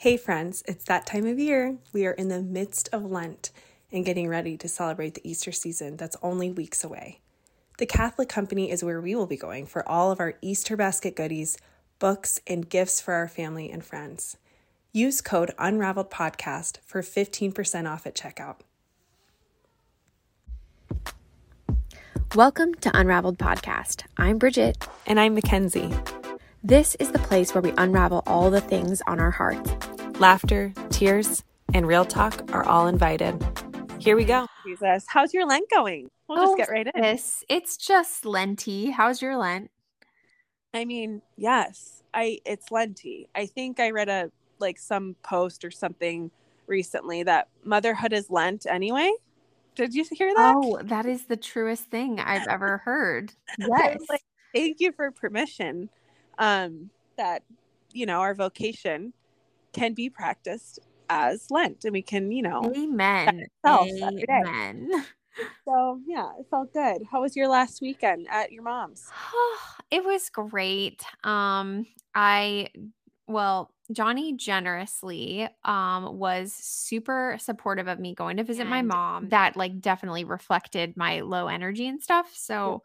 Hey, friends, it's that time of year. We are in the midst of Lent and getting ready to celebrate the Easter season that's only weeks away. The Catholic Company is where we will be going for all of our Easter basket goodies, books, and gifts for our family and friends. Use code Unraveled Podcast for 15% off at checkout. Welcome to Unraveled Podcast. I'm Bridget. And I'm Mackenzie. This is the place where we unravel all the things on our hearts. Laughter, tears, and real talk are all invited. Here we go. Jesus, how's your Lent going? We'll just Oh, get right in. This it's just Lenty. How's your Lent? I mean, yes, I it's Lenty. I think I read a like some post or something recently that motherhood is Lent anyway. Did you hear that? Oh, that is the truest thing I've ever heard. Yes. like, thank you for permission. Um, that you know our vocation can be practiced as Lent, and we can, you know. Amen. itself every day. Amen. So yeah, it felt good. How was your last weekend at your mom's? it was great. Um, I well, Johnny generously um was super supportive of me going to visit my mom. That like definitely reflected my low energy and stuff. So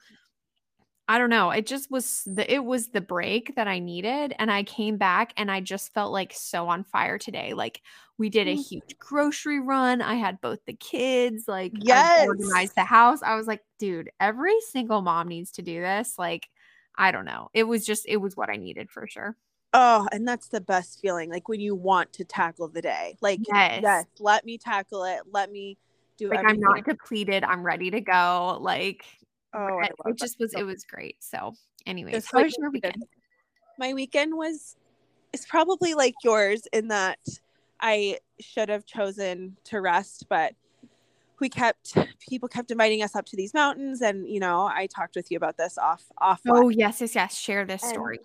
I don't know. It just was the it was the break that I needed and I came back and I just felt like so on fire today. Like we did a Mm. huge grocery run. I had both the kids, like I Yes. organized the house. I was like, dude, every single mom needs to do this. Like I don't know. It was just it was what I needed for sure. Oh, and that's the best feeling, like when you want to tackle the day. Like Yes. let me tackle it. Let me do Like I'm not depleted. I'm ready to go. Like oh, it, it just was it was great. So anyways, how was your you weekend? my weekend was it's probably like yours in that I should have chosen to rest, but we kept people kept inviting us up to these mountains and you know, I talked with you about this off off Oh yes, yes, yes. Share this And- story.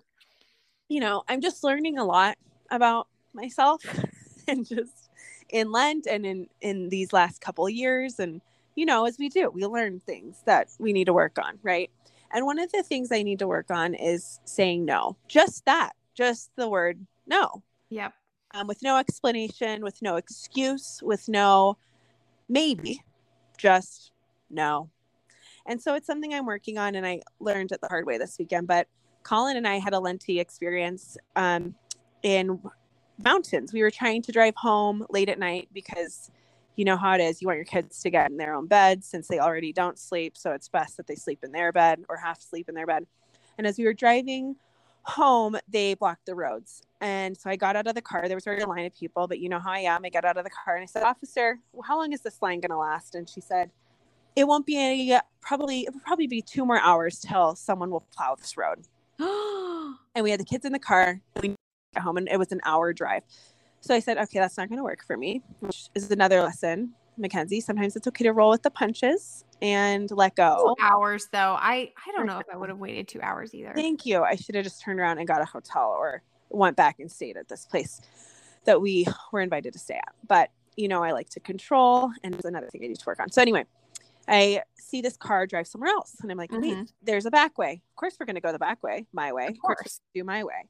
you know, I'm just learning a lot about myself and just in Lent and in in these last couple of years and you know, as we do, we learn things that we need to work on, right? And one of the things I need to work on is saying no. Just that. Just the word no. Yep. Um, with no explanation, with no excuse, with no maybe, just no. And so it's something I'm working on, and I learned it the hard way this weekend. But Colin and I had a Lenti experience um, in mountains. We were trying to drive home late at night because you know how it is. You want your kids to get in their own bed since they already don't sleep. So it's best that they sleep in their bed or half sleep in their bed. And as we were driving home, they blocked the roads. And so I got out of the car. There was already a line of people, but you know how I am. I got out of the car and I said, Officer, how long is this line going to last? And she said, It won't be any, probably, it will probably be two more hours till someone will plow this road. And we had the kids in the car. We got home and it was an hour drive. So I said, Okay, that's not going to work for me, which is another lesson. Mackenzie, sometimes it's okay to roll with the punches and let go. Two hours though. I I don't know if I would have waited two hours either. Thank you. I should have just turned around and got a hotel or went back and stayed at this place that we were invited to stay at. But, you know, I like to control, and it's another thing I need to work on. So, anyway, I see this car drive somewhere else, and I'm like, wait, Mhm. there's a back way. Of course, we're going to go the back way, my way. Of course. we're gonna do my way.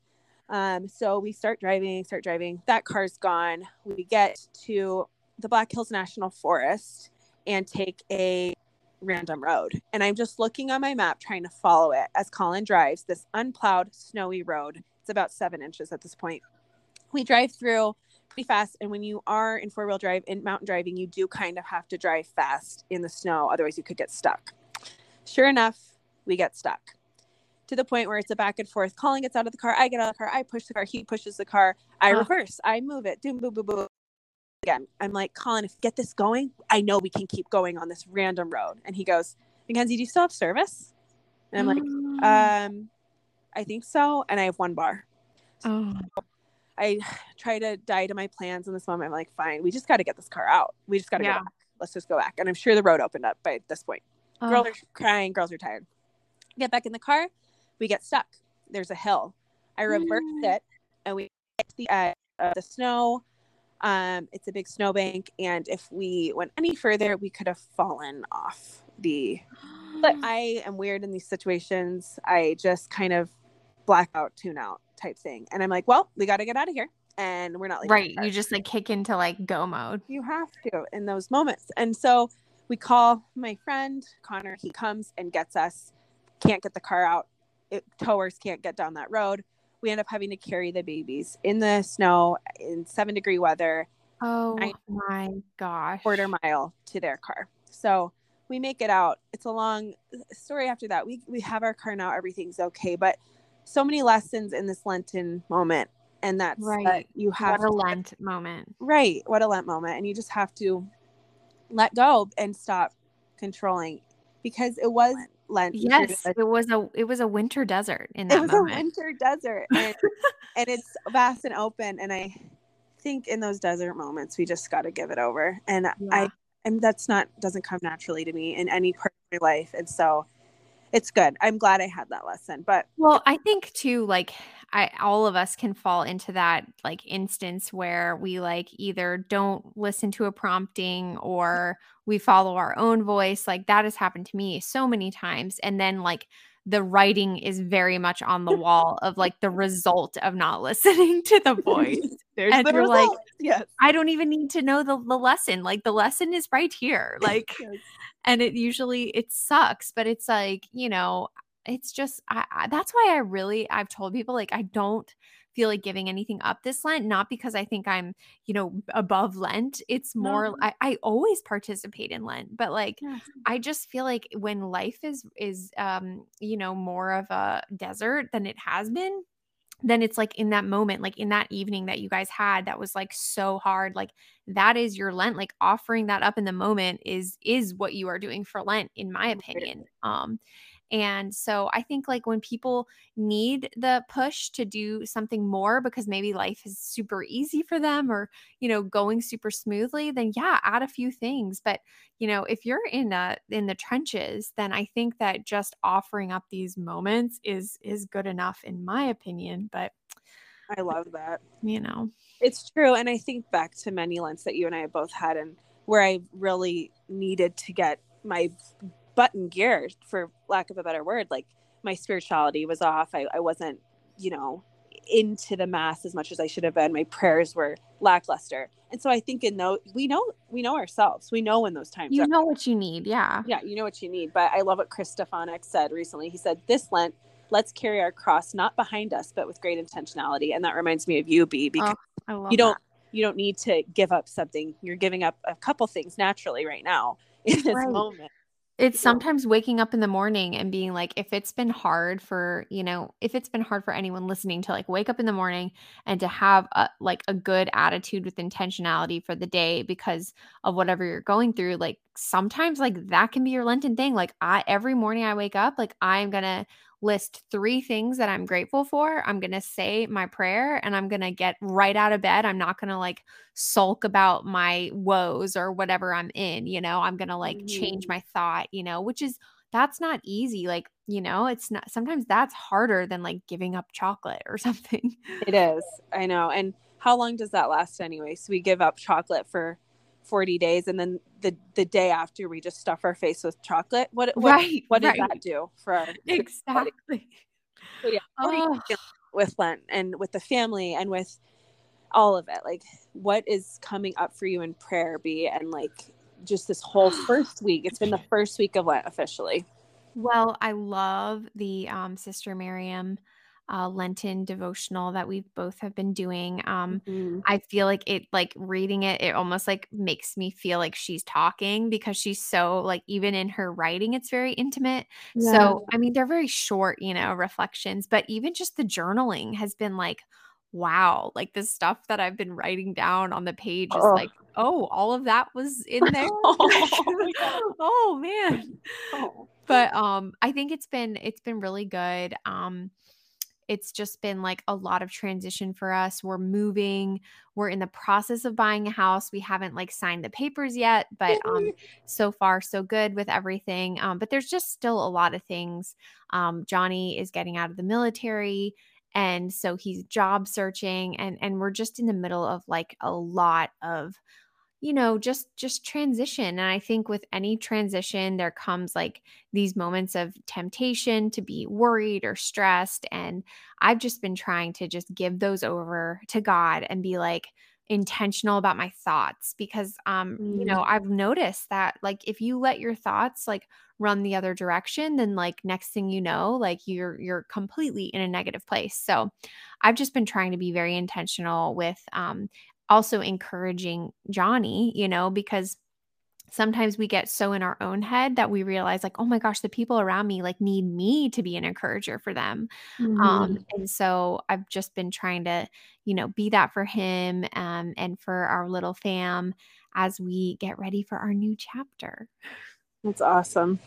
Um, so we start driving, start driving. That car's gone. We get to the Black Hills National Forest and take a random road. And I'm just looking on my map trying to follow it as Colin drives this unplowed, snowy road. It's about seven inches at this point. We drive through pretty fast. And when you are in four wheel drive in mountain driving, you do kind of have to drive fast in the snow. Otherwise, you could get stuck. Sure enough, we get stuck to the point where it's a back and forth. Colin gets out of the car. I get out of the car. I push the car. He pushes the car. I Ugh. reverse. I move it. Doom, boom, boom, boom. Again, I'm like, Colin, if get this going, I know we can keep going on this random road. And he goes, Mackenzie, do you still have service? And I'm like, Mm. um, I think so. And I have one bar. oh. I try to die to my plans in this moment. I'm like, fine, we just got to get this car out. We just got to Yeah. go back. Let's just go back. And I'm sure the road opened up by this point. Girls Oh. are crying. Girls are tired. Get back in the car. We get stuck. There's a hill. I reversed Mm. it, and we get to the edge of the snow. Um, it's a big snowbank, and if we went any further, we could have fallen off the. But I am weird in these situations. I just kind of black out, tune out type thing, and I'm like, well, we got to get out of here. and we're not leaving right. You just like kick into like go mode. you have to in those moments. And so we call my friend Connor. He comes and gets us. Can't get the car out. It, towers can't get down that road. We end up having to carry the babies in the snow in seven degree weather, Oh my gosh. quarter mile to their car. So we make it out. It's a long story after that. We we have our car now. Everything's okay. But so many lessons in this Lenten moment, and that's Right. that you have What a to- Lent moment. right what a lent moment and you just have to let go and stop controlling because it was lent Yes, it, was a it was a winter desert in that it was moment. a winter desert and, and it's vast and open and i think in those desert moments we just got to give it over and Yeah. i and that's not doesn't come naturally to me in any part of my life and so it's good i'm glad i had that lesson but Well, I think too, like I all of us can fall into that like instance where we like either don't listen to a prompting or we follow our own voice. Like that has happened to me so many times. And then like the writing is very much on the wall of like the result of not listening to the voice. there's And the you're like, result. yes I don't even need to know the, the lesson. Like the lesson is right here. Like Yes. And it usually it sucks but it's like you know it's just I, I that's why i really i've told people like i don't feel like giving anything up this lent not because i think i'm you know above lent it's more No. I, I always participate in lent but like Yes. i just feel like when life is is um you know more of a desert than it has been then it's like in that moment like in that evening that you guys had that was like so hard like that is your lent like offering that up in the moment is is what you are doing for lent in my opinion um and so i think like when people need the push to do something more because maybe life is super easy for them or you know going super smoothly then yeah add a few things but you know if you're in uh in the trenches then i think that just offering up these moments is is good enough in my opinion but i love that you know It's true. And I think back to many lents that you and I have both had and where I really needed to get my button gear, for lack of a better word. Like my spirituality was off. I, I wasn't, you know, into the mass as much as I should have been. My prayers were lackluster. And so I think in those we know we know ourselves. We know when those times you are. know what you need yeah Yeah, you know what you need. But I love what Chris Stefanick said recently. He said, This Lent, let's carry our cross not behind us, but with great intentionality. And that reminds me of you, B, oh, because i love you don't that. you don't need to give up something you're giving up a couple things naturally right now in this Right. moment it's sometimes waking up in the morning and being like if it's been hard for you know if it's been hard for anyone listening to like wake up in the morning and to have a, like a good attitude with intentionality for the day because of whatever you're going through like sometimes like that can be your lenten thing. Like i every morning i wake up like i'm gonna list three things that i'm grateful for i'm gonna say my prayer and i'm gonna get right out of bed. I'm not gonna like sulk about my woes or whatever i'm in you know? I'm gonna like change Mhm. my thought you know which is that's not easy like you know it's not sometimes that's harder than like giving up chocolate or something. It is i know and how long does that last anyway? So we give up chocolate for 40 days and then the the day after we just stuff our face with chocolate. What what, right what does that do for our exactly. So, yeah, how are you Oh. with lent and with the family and with all of it? Like what is coming up for you in prayer be and like just this whole first week? It's been the first week of lent officially. Well, I love the um, Sister Miriam uh, Lenten devotional that we both have been doing. Um, I feel like it, like reading it, it almost like makes me feel like she's talking because she's so like even in her writing, it's very intimate. So I mean, they're very short, you know, reflections, but even just the journaling has been like, wow, like the stuff that I've been writing down on the page is Oh. like, oh, all of that was in there. Oh, oh man Oh. but um i think it's been it's been really good um it's just been like a lot of transition for us. We're moving. We're in the process of buying a house. We haven't like signed the papers yet but um so far so good with everything um but there's just still a lot of things. Um johnny is getting out of the military and so he's job searching and and we're just in the middle of like a lot of you know just just transition and i think with any transition there comes like these moments of temptation to be worried or stressed and i've just been trying to just give those over to god and be like intentional about my thoughts because um mm. you know I've noticed that like if you let your thoughts like run the other direction then like next thing you know like you're you're completely in a negative place. So I've just been trying to be very intentional with um also encouraging Johnny, you know, because sometimes we get so in our own head that we realize like oh my gosh the people around me like need me to be an encourager for them um, mm-hmm. um and so i've just been trying to you know be that for him um and for our little fam as we get ready for our new chapter that's awesome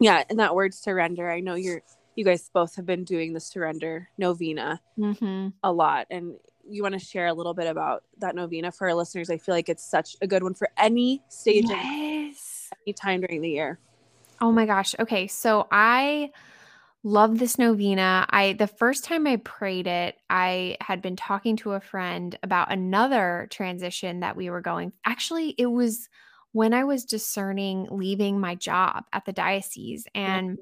yeah and that word surrender i know you're you guys both have been doing the surrender novena mm-hmm. a lot and you want to share a little bit about that novena for our listeners? I feel like it's such a good one for any stage, yes. any time during the year. Oh my gosh. Okay, so I love this novena. I the first time I prayed it, I had been talking to a friend about another transition that we were going. Actually, it was when I was discerning leaving my job at the diocese and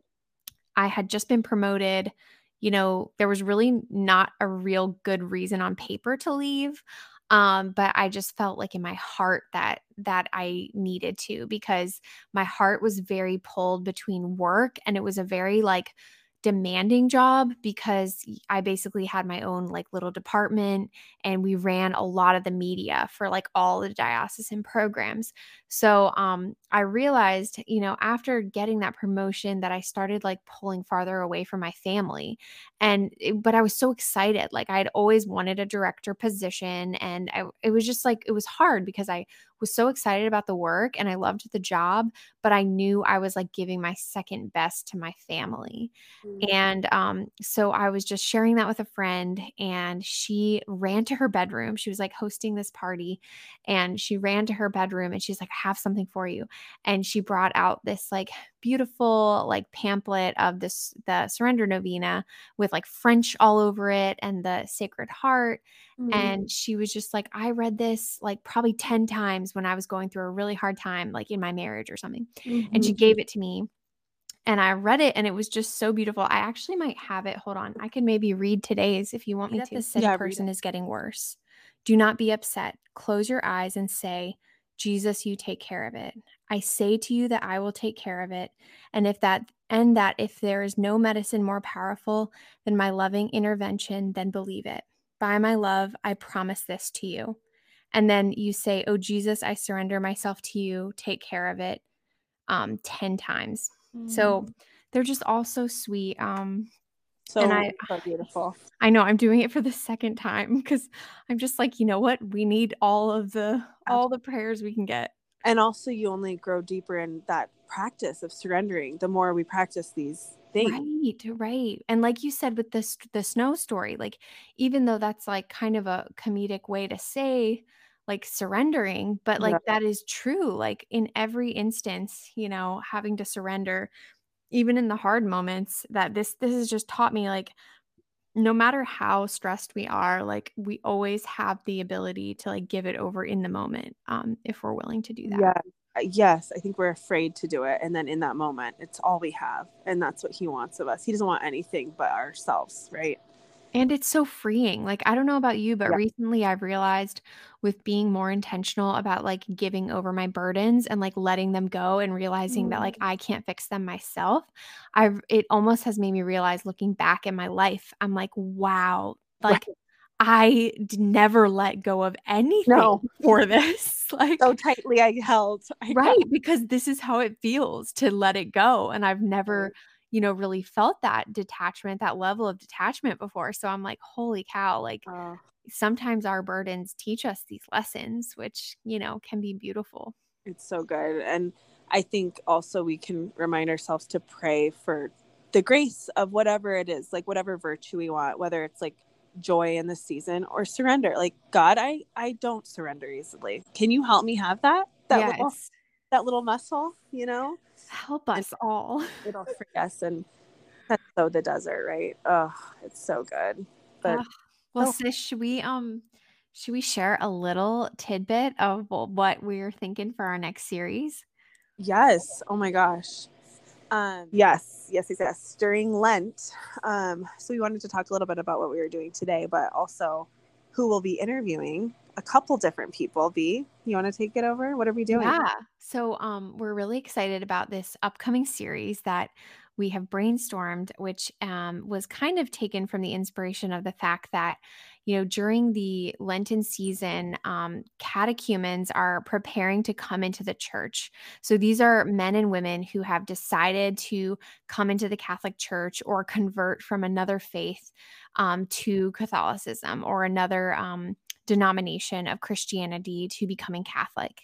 I had just been promoted you know, there was really not a real good reason on paper to leave. Um, but I just felt like in my heart that that I needed to because my heart was very pulled between work and it was a very like demanding job because I basically had my own like little department and we ran a lot of the media for like all the diocesan programs. So um I realized, you know, after getting that promotion that I started like pulling farther away from my family. And it, but I was so excited. Like I had always wanted a director position and I, it was just like it was hard because I was so excited about the work and I loved the job, but I knew I was like giving my second best to my family. And um, so I was just sharing that with a friend, and she ran to her bedroom. She was like hosting this party, and she ran to her bedroom and she's like, I have something for you. And she brought out this like beautiful like pamphlet of this the surrender novena with like French all over it and the Sacred Heart Mm-hmm. And she was just like, I read this like probably 10 times when I was going through a really hard time, like in my marriage or something. Mm-hmm. And she mm-hmm. gave it to me. And I read it and it was just so beautiful. I actually might have it. Hold on. I can maybe read today's if you want me to. The sick yeah, person is getting worse. Do not be upset. Close your eyes and say, Jesus, you take care of it. I say to you that I will take care of it. And if that and that if there is no medicine more powerful than my loving intervention, then believe it. By my love, I promise this to you. And then you say, Oh, Jesus, I surrender myself to you. Take care of it um, 10 times. Mm. So they're just all so sweet. Um, so, and I, so beautiful. I know I'm doing it for the second time because I'm just like, you know what? We need all of the all the prayers we can get. And also you only grow deeper in that practice of surrendering the more we practice these thing. Right, right. And like you said with this the snow story, like even though that's like kind of a comedic way to say like surrendering, but like yeah. that is true. Like in every instance, you know, having to surrender, even in the hard moments, that this this has just taught me like no matter how stressed we are, like we always have the ability to like give it over in the moment, um, if we're willing to do that. Yeah, yes, I think we're afraid to do it. And then in that moment, it's all we have. And that's what he wants of us. He doesn't want anything but ourselves, right? And it's so freeing. Like, I don't know about you, but yeah. recently I've realized with being more intentional about like giving over my burdens and like letting them go and realizing that like mm. I can't fix them myself. I've, it almost has made me realize looking back in my life, I'm like, wow, like right. I never let go of anything no. for this. Like so tightly I held. I right, know. because this is how it feels to let it go. And I've never, you know, really felt that detachment, that level of detachment before. So I'm like, holy cow, like sometimes our burdens teach us these lessons, which, you know, can be beautiful. It's so good. And I think also we can remind ourselves to pray for the grace of whatever it is, like whatever virtue we want, whether it's like joy in the season or surrender like god i i don't surrender easily can you help me have that that yes. little that little muscle you know help us and all it'll free us and that's so the desert right oh it's so good but uh, well oh. sis should we um Should we share a little tidbit of what we're thinking for our next series? Yes. Oh my gosh. Um, yes, yes, yes, yes. During Lent, um, so we wanted to talk a little bit about what we were doing today, but also who will be interviewing a couple different people. B, you want to take it over? What are we doing? Yeah. So um, we're really excited about this upcoming series that we have brainstormed, which um, was kind of taken from the inspiration of the fact that, you know, during the Lenten season, um, catechumens are preparing to come into the church. So these are men and women who have decided to come into the Catholic Church or convert from another faith um, to Catholicism or another um, denomination of Christianity to becoming Catholic.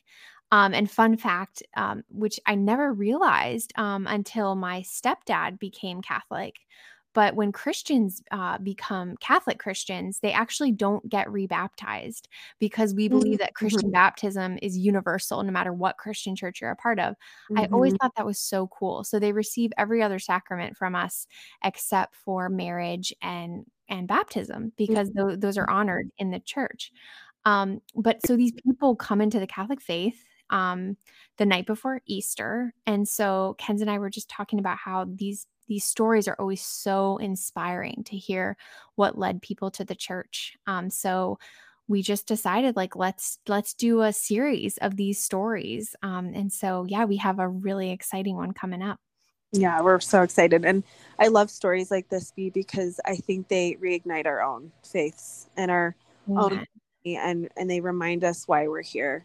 Um, and fun fact, um, which I never realized um, until my stepdad became Catholic. But when Christians uh, become Catholic Christians, they actually don't get rebaptized because we believe that Christian mm-hmm. baptism is universal no matter what Christian church you're a part of. Mm-hmm. I always mm-hmm. thought that was so cool. So they receive every other sacrament from us except for marriage and and baptism because mm-hmm. th- those are honored in the church. Um, but so these people come into the Catholic faith um, the night before Easter. And so Kenz and I were just talking about how these these stories are always so inspiring to hear what led people to the church. Um, so we just decided like let's let's do a series of these stories. Um, and so yeah, we have a really exciting one coming up. Yeah, we're so excited. And I love stories like this, B, because I think they reignite our own faiths and our yeah. own and and they remind us why we're here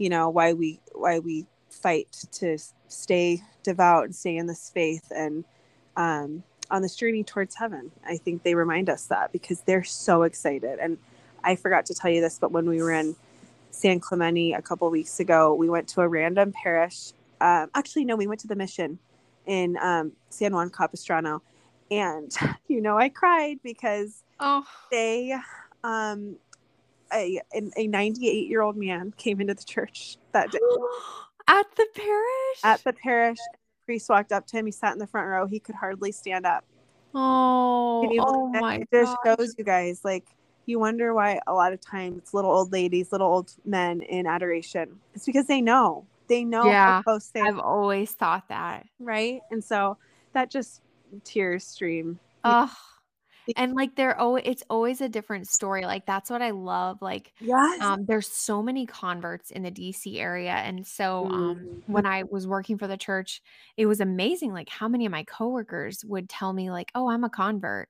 you know why we why we fight to stay devout and stay in this faith and um, on this journey towards heaven. I think they remind us that because they're so excited. And I forgot to tell you this, but when we were in San Clemente a couple weeks ago, we went to a random parish. Um, actually, no, we went to the mission in um, San Juan Capistrano, and you know, I cried because oh. they um, a a 98 year old man came into the church that day at the parish. At the parish, the priest walked up to him. He sat in the front row. He could hardly stand up. Oh, oh my! It just gosh. shows you guys like you wonder why a lot of times it's little old ladies, little old men in adoration. It's because they know they know yeah, how close they. I've always thought that. Right, and so that just tears stream. Oh, and like they're always it's always a different story like that's what i love like yes. um there's so many converts in the dc area and so um mm-hmm. when i was working for the church it was amazing like how many of my coworkers would tell me like oh i'm a convert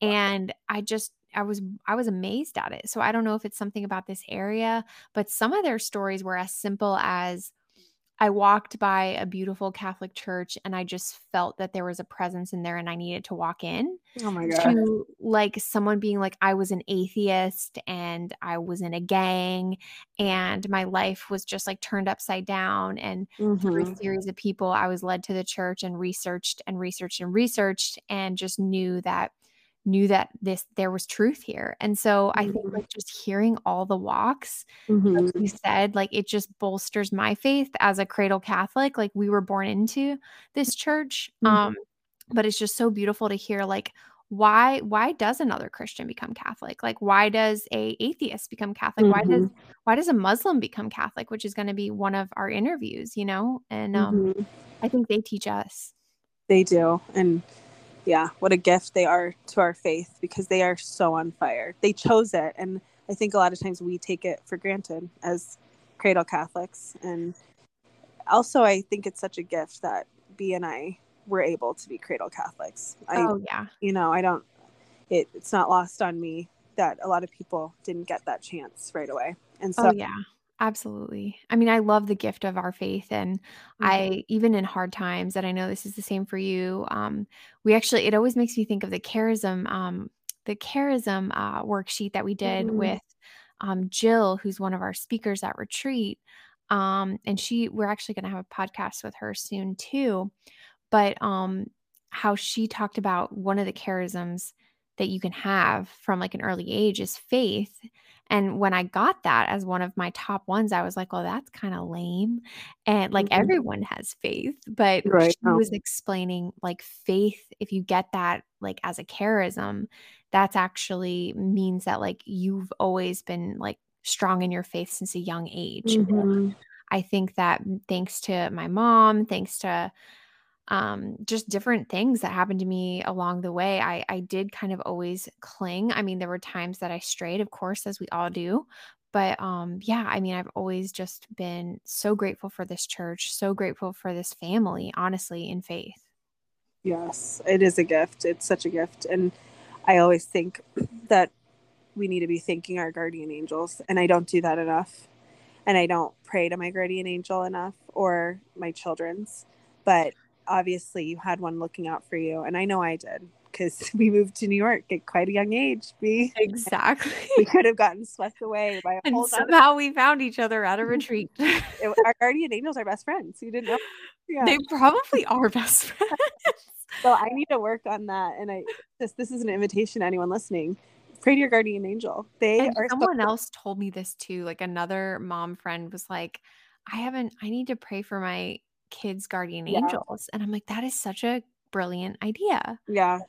and i just I was I was amazed at it. So I don't know if it's something about this area, but some of their stories were as simple as I walked by a beautiful Catholic church and I just felt that there was a presence in there and I needed to walk in. Oh my God. To like someone being like, I was an atheist and I was in a gang and my life was just like turned upside down. And mm-hmm. through a mm-hmm. series of people, I was led to the church and researched and researched and researched and just knew that knew that this there was truth here and so mm-hmm. i think mm-hmm. like just hearing all the walks mm-hmm. like you said like it just bolsters my faith as a cradle catholic like we were born into this church mm-hmm. um but it's just so beautiful to hear like why why does another christian become catholic like why does a atheist become catholic why does mm-hmm. why does a muslim become catholic which is going to be one of our interviews you know and um mm-hmm. i think they teach us they do and yeah, what a gift they are to our faith because they are so on fire. They chose it. And I think a lot of times we take it for granted as cradle Catholics. And also, I think it's such a gift that B and I were able to be cradle Catholics. I, oh, yeah. You know, I don't, it, it's not lost on me that a lot of people didn't get that chance right away. And so, oh, yeah. Absolutely. I mean, I love the gift of our faith. And mm-hmm. I, even in hard times, and I know this is the same for you, um, we actually, it always makes me think of the charism, um, the charism uh, worksheet that we did mm-hmm. with um, Jill, who's one of our speakers at retreat. Um, and she, we're actually going to have a podcast with her soon too. But um, how she talked about one of the charisms that you can have from like an early age is faith And when I got that as one of my top ones, I was like, well, that's kind of lame. And like Mhm. everyone has faith, but Right. she was explaining like faith, if you get that like as a charism, that's actually means that like you've always been like strong in your faith since a young age. Mhm. I think that thanks to my mom, thanks to um, just different things that happened to me along the way, I, I did kind of always cling. I mean, there were times that I strayed, of course, as we all do. But um, yeah, I mean, I've always just been so grateful for this church, so grateful for this family, honestly, in faith. Yes, it is a gift. It's such a gift. And I always think that we need to be thanking our guardian angels. And I don't do that enough. And I don't pray to my guardian angel enough or my children's. But obviously, you had one looking out for you. And I know I did because we moved to New York at quite a young age. We, Exactly. we could have gotten swept away by a and somehow we found each other at a retreat. it- our guardian angels are best friends. You didn't know? Yeah. They probably are best friends. So I need to work on that. And I this this is an invitation to anyone listening. Pray to your guardian angel. They And are so- someone else told me this too. Like another mom friend was like, I haven't, I need to pray for my kids' guardian Yeah. angels. And I'm like, that is such a brilliant idea. yeah.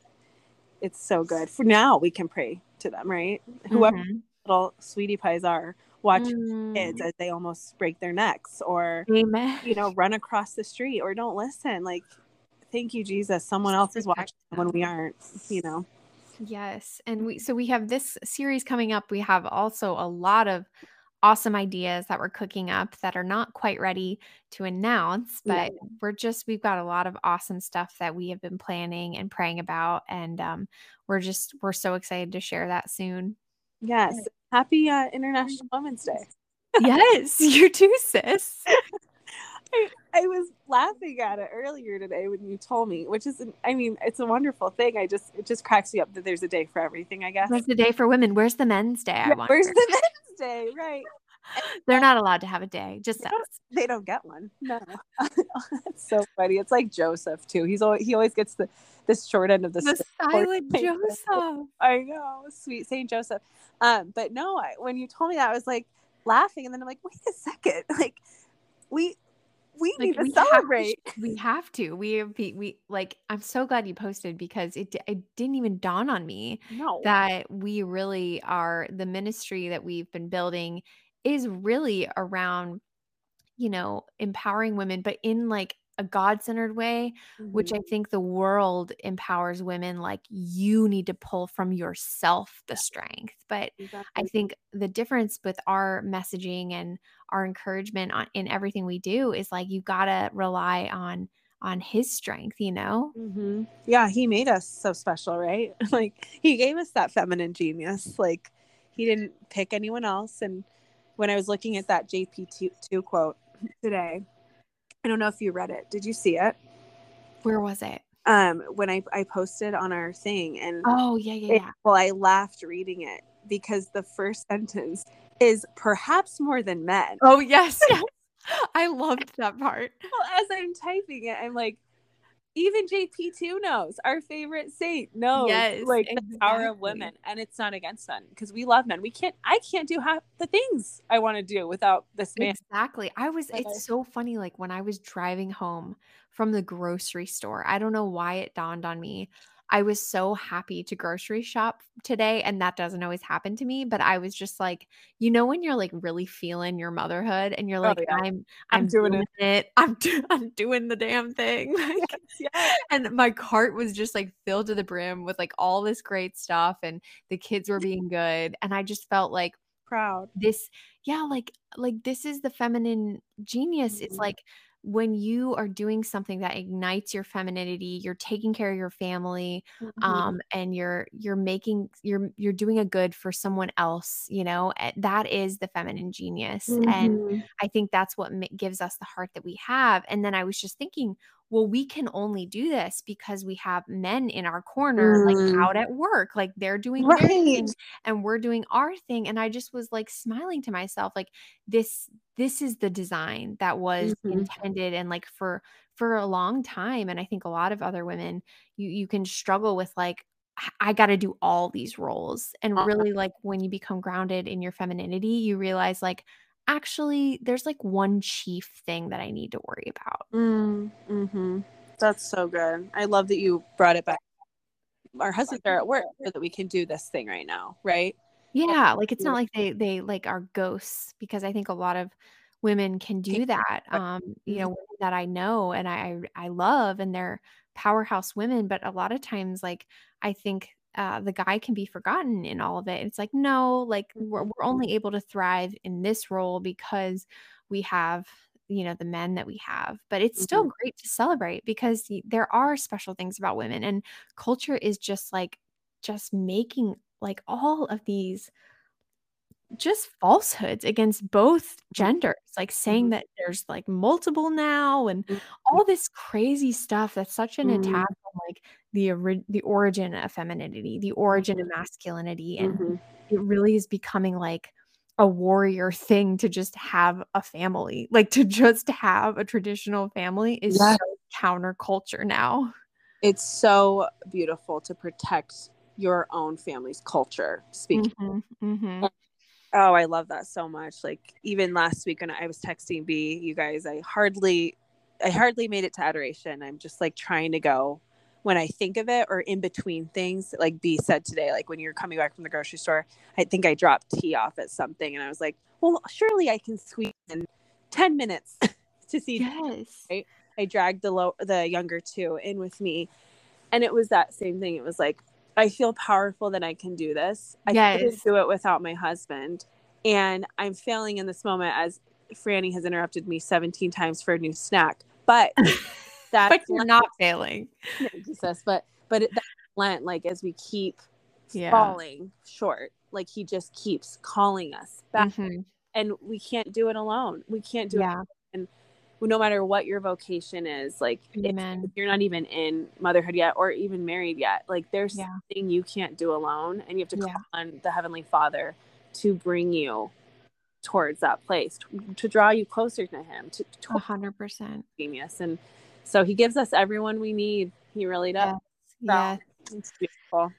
It's so good. For now we can pray to them, right? Whoever Mhm. little sweetie pies are, watch Mm. kids as they almost break their necks or Amen. you know, run across the street or don't listen. Like thank you, Jesus. Someone else is watching when we aren't, you know. Yes. And we so we have this series coming up. We have also a lot of awesome ideas that we're cooking up that are not quite ready to announce, Yeah. but we're just we've got a lot of awesome stuff that we have been planning and praying about and um we're just we're so excited to share that soon. Yes. Happy uh, International Women's Day. yes, you too, sis. I was laughing at it earlier today when you told me, which is, I mean, it's a wonderful thing. I just, it just cracks me up that there's a day for everything, I guess. Where's the day for women? Where's the men's day? I Yeah, wonder. Where's the Men's Day? Right. They're not allowed to have a day, just They don't- They don't get one. No. it's so funny. It's like Joseph too. He's always, he always gets the, the short end of the, The silent Joseph. I know, sweet Saint Joseph. Um, but no, I, when you told me that, I was like laughing, and then I'm like, wait a second, like we we Like, need to we have to celebrate. We have to. We have we like I'm so glad you posted because it it didn't even dawn on me no, that we really are the ministry that we've been building is really around you know empowering women but in like a god-centered way which Mhm. I think the world empowers women like you need to pull from yourself the strength but I think the difference with our messaging and our encouragement on, in everything we do is like you got to rely on on his strength, you know? hmm Yeah, he made us so special, right? like he gave us that feminine genius. Like he didn't pick anyone else. And when I was looking at that JP two quote today, I don't know if you read it. Did you see it? Where was it? Um, when I I posted on our thing, and Oh, yeah, yeah, it- yeah. well, I laughed reading it because the first sentence is perhaps more than men. Oh, yes, yes. I loved that part. Well, as I'm typing it, I'm like, even JP2 knows our favorite saint knows Yes, like the power of women, and it's not against men because we love men. We can't. I can't do half the things I want to do without this man. Exactly. I was, Okay. it's so funny. Like when I was driving home from the grocery store, I don't know why it dawned on me. I was so happy to grocery shop today. And that doesn't always happen to me. But I was just like, you know, when you're like really feeling your motherhood and you're like, Oh, yeah. I'm, I'm I'm, doing doing, it. I'm, do- I'm doing the damn thing. Like, Yeah. and my cart was just like filled to the brim with like all this great stuff. And the kids were being good. And I just felt like, Proud. this yeah like like this is the feminine genius it's Mhm. like when you are doing something that ignites your femininity you're taking care of your family Mhm. um and you're you're making you're you're doing a good for someone else you know eh, that is the feminine genius and Mhm. I think that's what gives us the heart that we have. And then I was just thinking, well, we can only do this because we have men in our corner, Mm. like out at work, like they're doing their thing and we're doing our thing. And I just was like smiling to myself, like this, this is the design that was Mhm. intended and like for for a long time. And I think a lot of other women, you you can struggle with like, I got to do all these roles. And Uh-huh. really, like, when you become grounded in your femininity, you realize, like, actually, there's like one chief thing that I need to worry about. Mm, hmm That's so good. I love that you brought it back. Our husbands are at work so that we can do this thing right now, right? Yeah, like it's not like they they like are ghosts because I think a lot of women can do that. Um, you know, women that I know and I I love and they're powerhouse women, but a lot of times like I think uh, the guy can be forgotten in all of it. It's like, no, like we're, we're only able to thrive in this role because we have, you know, the men that we have. But it's still Mhm. great to celebrate because there are special things about women and culture is just like, just making like all of these just falsehoods against both genders, like saying Mhm. that there's like multiple now and Mhm. all this crazy stuff that's such an Mhm. attack on like the ori- the origin of femininity, the origin of masculinity and Mhm. it really is becoming like a warrior thing to just have a family. Like to just have a traditional family is Yes. so counterculture now. It's so beautiful to protect your own family's culture. Speaking. Mhm, mhm. Oh, I love that so much. Like even last week when I was texting B, you guys, I hardly, I hardly made it to adoration. I'm just like trying to go when I think of it or in between things. Like B said today, like when you're coming back from the grocery store, I think I dropped tea off at something, and I was like, well, surely I can squeeze in ten minutes to see Yes. Right. I dragged the low the younger two in with me. And it was that same thing. It was like, I feel powerful that I can do this. I couldn't do it without my husband. And I'm failing in this moment as Franny has interrupted me 17 times for a new snack. But that's But you're not failing. Jesus. But but it, that's Lent, like as we keep Yeah. falling short, like he just keeps calling us back. Mhm. And we can't do it alone. We can't do it Yeah. No matter what your vocation is like if, Amen. if you're not even in motherhood yet or even married yet like there's Yeah. something you can't do alone and you have to Yeah. call on the heavenly father to bring you towards that place to, to draw you closer to him to, to A hundred percent. genius and so he gives us everyone we need he really does Yes. So, Yeah. it's beautiful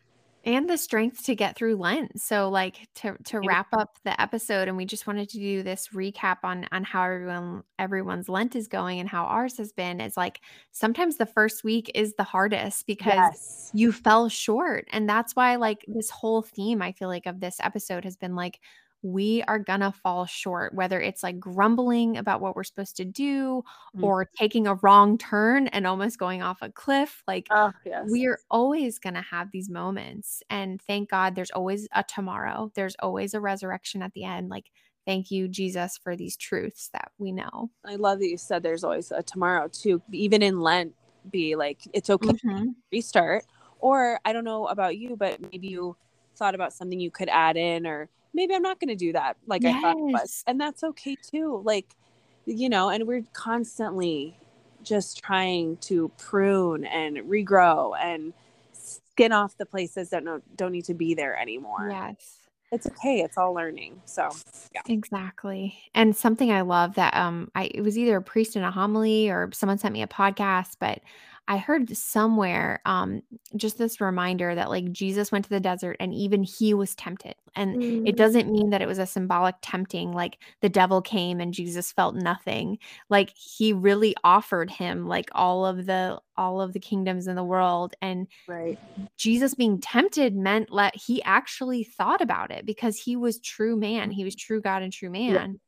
And the strength to get through Lent. So like to to wrap up the episode and we just wanted to do this recap on on how everyone everyone's Lent is going and how ours has been. It's like sometimes the first week is the hardest because yes you fell short. And that's why, like, this whole theme, I feel like, of this episode has been like, we are gonna fall short, whether it's like grumbling about what we're supposed to do Mm. or taking a wrong turn and almost going off a cliff. Like, oh yes we're always to have these moments. And thank God there's always a tomorrow, there's always a resurrection at the end. Like, thank you, Jesus, for these truths that we know. i love that you said there's always a tomorrow too even in lent be like it's okay Mhm. restart. Or I don't know about you, but maybe you thought about something you could add in, or maybe I'm not going to do that like I thought it was. And that's okay too. Like, you know, and we're constantly just trying to prune and regrow and skin off the places that no, don't need to be there anymore. Yes. It's okay. It's all learning. So, yeah. Exactly. And something I love that um I it was either a priest in a homily or someone sent me a podcast, but I heard somewhere um just this reminder that like Jesus went to the desert and even he was tempted. And it doesn't mean that it was a symbolic tempting like the devil came and Jesus felt nothing. Like he really offered him like all of the all of the kingdoms in the world and Right. Jesus being tempted meant let he actually thought about it because he was true man. He was true God and true man.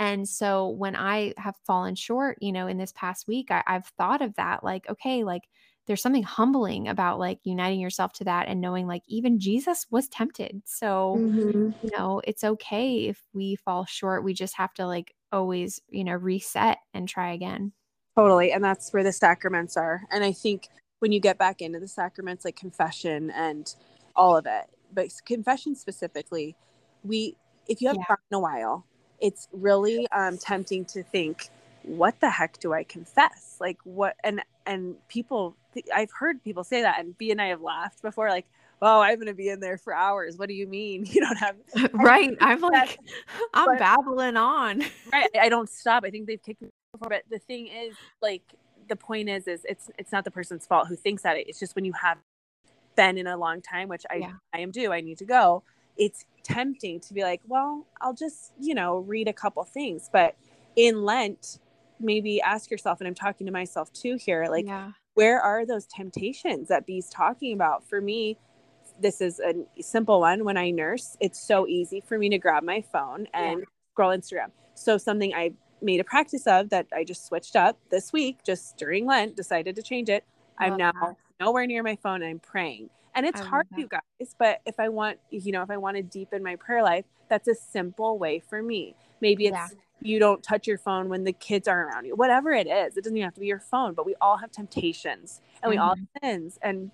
And so when I have fallen short, you know, in this past week, I, I've thought of that like, okay, like there's something humbling about like uniting yourself to that and knowing like even Jesus was tempted. So, Mhm. you know, it's okay if we fall short. We just have to like always, you know, reset and try again. Totally. And that's where the sacraments are. And I think when you get back into the sacraments, like confession and all of it, but confession specifically, we, if you haven't Yeah. gone in a while, it's really um, tempting to think, what the heck do I confess? Like what, and, and people, I've heard people say that and B and I have laughed before, like, oh, I'm going to be in there for hours. What do you mean? You don't have, right. I'm like, I'm but- babbling on. right i don't stop i think they've kicked me before but the thing is like the point is is it's it's not the person's fault who thinks that it. it's just when you have been in a long time, which I, Yeah. I am due, I need to go. It's tempting to be like, well, I'll just, you know, read a couple things. But in Lent, maybe ask yourself, and I'm talking to myself too here, like, yeah. where are those temptations that B's talking about? For me, this is a simple one. When I nurse, it's so easy for me to grab my phone and scroll Instagram. So something I made a practice of that I just switched up this week, just during Lent, decided to change it. I'm now that. nowhere near my phone and I'm praying. And it's I hard, you guys, but if I want, you know, if I want to deepen my prayer life, that's a simple way for me. Maybe it's Yeah. you don't touch your phone when the kids are around you. Whatever it is, it doesn't even have to be your phone, but we all have temptations and we all Mm-hmm. have sins. And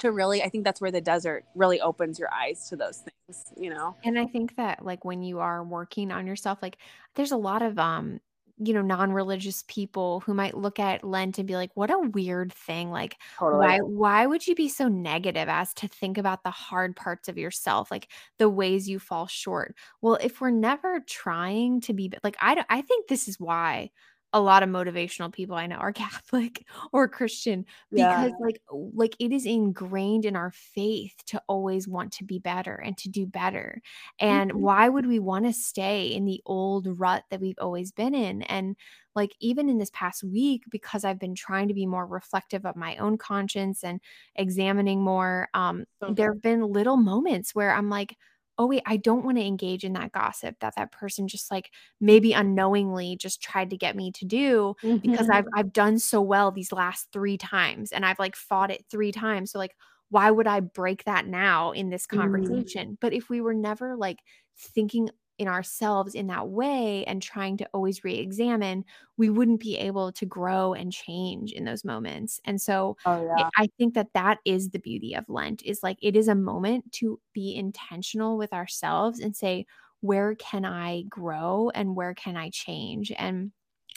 to really, I think that's where the desert really opens your eyes to those things, you know? And I think that like when you are working on yourself, like there's a lot of um, you know, non-religious people who might look at Lent and be like, what a weird thing. Like, why why would you be so negative as to think about the hard parts of yourself, like the ways you fall short? Well, if we're never trying to be like I don't- I think this is why a lot of motivational people I know are Catholic or Christian Yeah. because like like it is ingrained in our faith to always want to be better and to do better and Mhm. why would we want to stay in the old rut that we've always been in and like even in this past week because i've been trying to be more reflective of my own conscience and examining more um So there have been little moments where i'm like oh wait i don't want to engage in that gossip that that person just like maybe unknowingly just tried to get me to do because Mhm. I've I've done so well these last 3 times and I've like fought it 3 times. So like why would I break that now in this Mm. conversation? But if we were never like thinking in ourselves in that way and trying to always re-examine, we wouldn't be able to grow and change in those moments. And so oh yeah. I think that that is the beauty of Lent is like it is a moment to be intentional with ourselves and say where can I grow and where can I change? And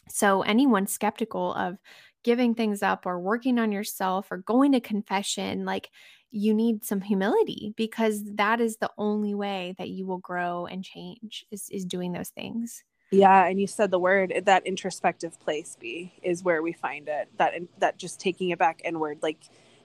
so, anyone skeptical of giving things up or working on yourself or going to confession, like you need some humility because that is the only way that you will grow and change is, is doing those things. Yeah, and you said the word eh, that introspective place be is where we find it. That that just taking it back inward, like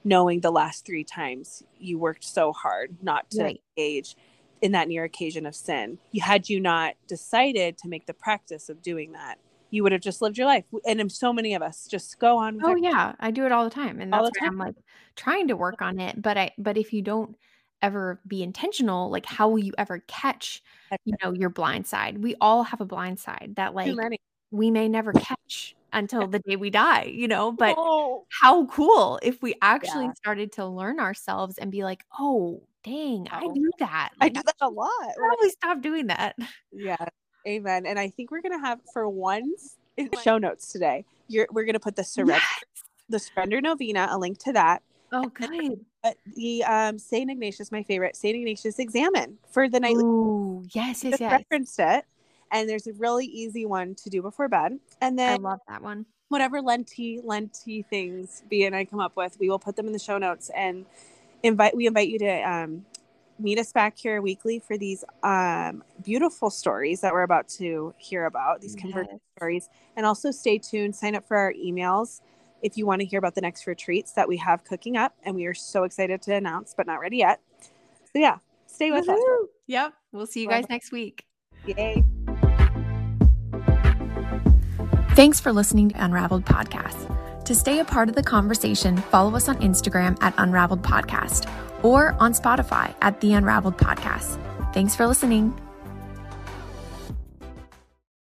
knowing the last three times you worked so hard not to Right. engage in that near occasion of sin. You had you not decided to make the practice of doing that, you would have just lived your life. And so many of us just go on. Oh yeah, I do it all the time. And that's why I'm like trying to work on it. But I but if you don't ever be intentional, like how will you ever catch, you know, your blind side? We all have a blind side that like we may never catch until the day we die, you know, but Oh, how cool if we actually Yeah. started to learn ourselves and be like, oh, dang, I Oh. do that. I do that a lot. probably stop doing that. Yeah. Amen. And I think we're gonna have for once in the show notes today. You're we're gonna put the surrender Yes. the surrender novena, a link to that. Oh, good. Uh, the um Saint Ignatius, my favorite, Saint Ignatius examine for the nightly Ooh, yes, yes, yes. referenced it. And there's a really easy one to do before bed. And then I love that one. whatever Lenti Lenti things B and I come up with, we will put them in the show notes and invite we invite you to um meet us back here weekly for these um beautiful stories that we're about to hear about, these conversion Yes. stories. And also stay tuned, sign up for our emails if you want to hear about the next retreats that we have cooking up and we are so excited to announce but not ready yet. So yeah, stay with us. Woohoo. Yep. We'll see you guys it. next week. Yay. Thanks for listening to Unraveled Podcast. To stay a part of the conversation, follow us on Instagram at Unraveled Podcast or on Spotify at The Unraveled Podcast. Thanks for listening.